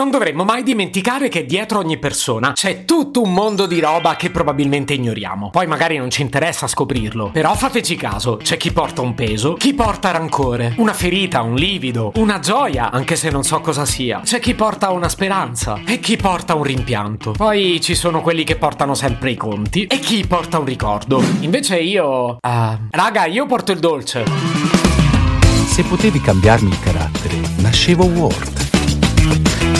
Non dovremmo mai dimenticare che dietro ogni persona c'è tutto un mondo di roba che probabilmente ignoriamo. Poi magari non ci interessa scoprirlo. Però fateci caso, c'è chi porta un peso, chi porta rancore, una ferita, un livido, una gioia, anche se non so cosa sia. C'è chi porta una speranza e chi porta un rimpianto. Poi ci sono quelli che portano sempre i conti e chi porta un ricordo. Invece io... Uh, raga, io porto il dolce. Se potevi cambiarmi il carattere, nascevo Ward.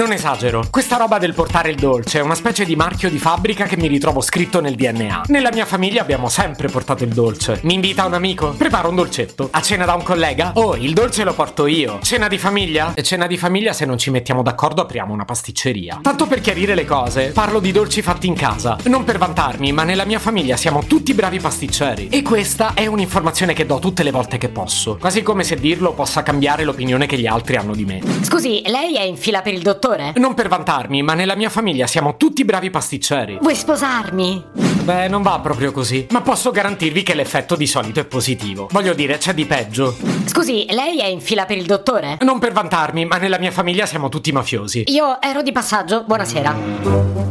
Non esagero, questa roba del portare il dolce è una specie di marchio di fabbrica che mi ritrovo scritto nel DNA. Nella mia famiglia abbiamo sempre portato il dolce. Mi invita un amico? Preparo un dolcetto. A cena da un collega? Oh, il dolce lo porto io. Cena di famiglia? E cena di famiglia se non ci mettiamo d'accordo apriamo una pasticceria. Tanto per chiarire le cose, parlo di dolci fatti in casa. Non per vantarmi, ma nella mia famiglia siamo tutti bravi pasticceri. E questa è un'informazione che do tutte le volte che posso. Quasi come se dirlo possa cambiare l'opinione che gli altri hanno di me. Scusi, lei è in fila per il dottore? Non per vantarmi, ma nella mia famiglia siamo tutti bravi pasticceri. Vuoi sposarmi? Beh, non va proprio così, ma posso garantirvi che l'effetto di solito è positivo. Voglio dire, c'è di peggio. Scusi, lei è in fila per il dottore? Non per vantarmi, ma nella mia famiglia siamo tutti mafiosi. Io ero di passaggio, buonasera.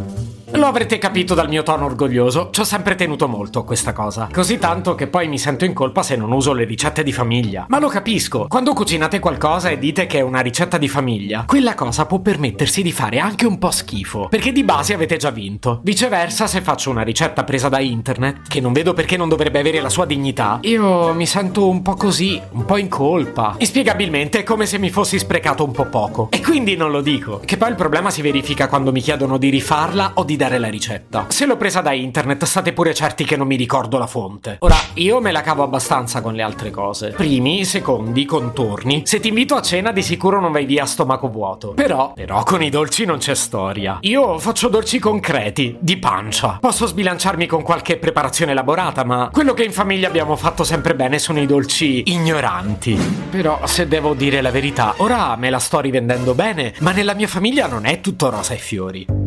Lo avrete capito dal mio tono orgoglioso, ci ho sempre tenuto molto a questa cosa. Così tanto che poi mi sento in colpa se non uso le ricette di famiglia. Ma lo capisco, quando cucinate qualcosa e dite che è una ricetta di famiglia, quella cosa può permettersi di fare anche un po' schifo, perché di base avete già vinto. Viceversa, se faccio una ricetta presa da internet, che non vedo perché non dovrebbe avere la sua dignità, io mi sento un po' così, un po' in colpa. Inspiegabilmente è come se mi fossi sprecato un po' poco. E quindi non lo dico. Che poi il problema si verifica quando mi chiedono di rifarla o di dare la ricetta. Se l'ho presa da internet, state pure certi che non mi ricordo la fonte. Ora, io me la cavo abbastanza con le altre cose. Primi, secondi, contorni. Se ti invito a cena, di sicuro non vai via a stomaco vuoto. Però, però, con i dolci non c'è storia. Io faccio dolci concreti, di pancia. Posso sbilanciarmi con qualche preparazione elaborata, ma quello che in famiglia abbiamo fatto sempre bene sono i dolci ignoranti. Però, se devo dire la verità, ora me la sto rivendendo bene, ma nella mia famiglia non è tutto rosa e fiori.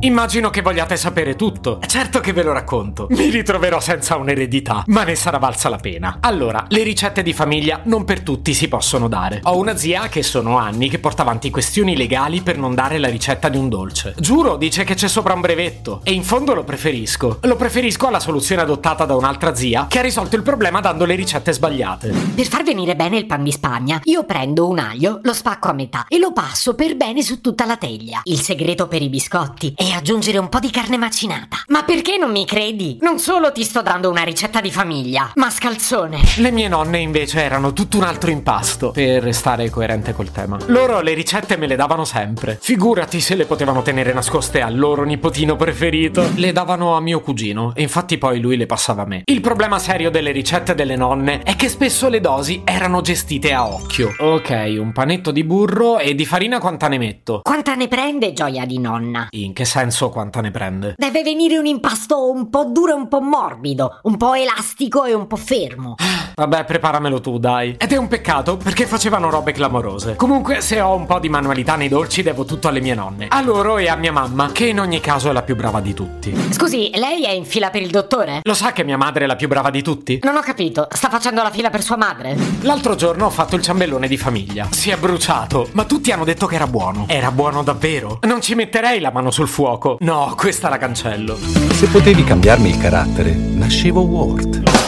Immagino che vogliate sapere tutto. Certo che ve lo racconto. Mi ritroverò senza un'eredità, ma ne sarà valsa la pena. Allora, le ricette di famiglia non per tutti si possono dare. Ho una zia che sono anni che porta avanti questioni legali per non dare la ricetta di un dolce. Giuro, dice che c'è sopra un brevetto. E in fondo lo preferisco. Lo preferisco alla soluzione adottata da un'altra zia che ha risolto il problema dando le ricette sbagliate. Per far venire bene il pan di Spagna, io prendo un aglio, lo spacco a metà e lo passo per bene su tutta la teglia. Il segreto per i biscotti è aggiungere un po' di carne macinata. Ma perché non mi credi? Non solo ti sto dando una ricetta di famiglia, ma scalzone. Le mie nonne invece erano tutto un altro impasto, per restare coerente col tema. Loro le ricette me le davano sempre. Figurati se le potevano tenere nascoste al loro nipotino preferito. Le davano a mio cugino, e infatti poi lui le passava a me. Il problema serio delle ricette delle nonne è che spesso le dosi erano gestite a occhio. Ok, un panetto di burro e di farina quanta ne metto? Quanta ne prende gioia di nonna? In che senso quanta ne prende? Deve venire un impasto un po' duro e un po' morbido, un po' elastico e un po' fermo. Vabbè, preparamelo tu, dai. Ed è un peccato perché facevano robe clamorose. Comunque, se ho un po' di manualità nei dolci, devo tutto alle mie nonne. A loro e a mia mamma, che in ogni caso è la più brava di tutti. Scusi, lei è in fila per il dottore? Lo sa che mia madre è la più brava di tutti? Non ho capito, sta facendo la fila per sua madre? L'altro giorno ho fatto il ciambellone di famiglia. Si è bruciato, ma tutti hanno detto che era buono. Era buono davvero? Non ci metterei la mano sul fuoco. No, questa la cancello. Se potevi cambiarmi il carattere, nascevo Ward.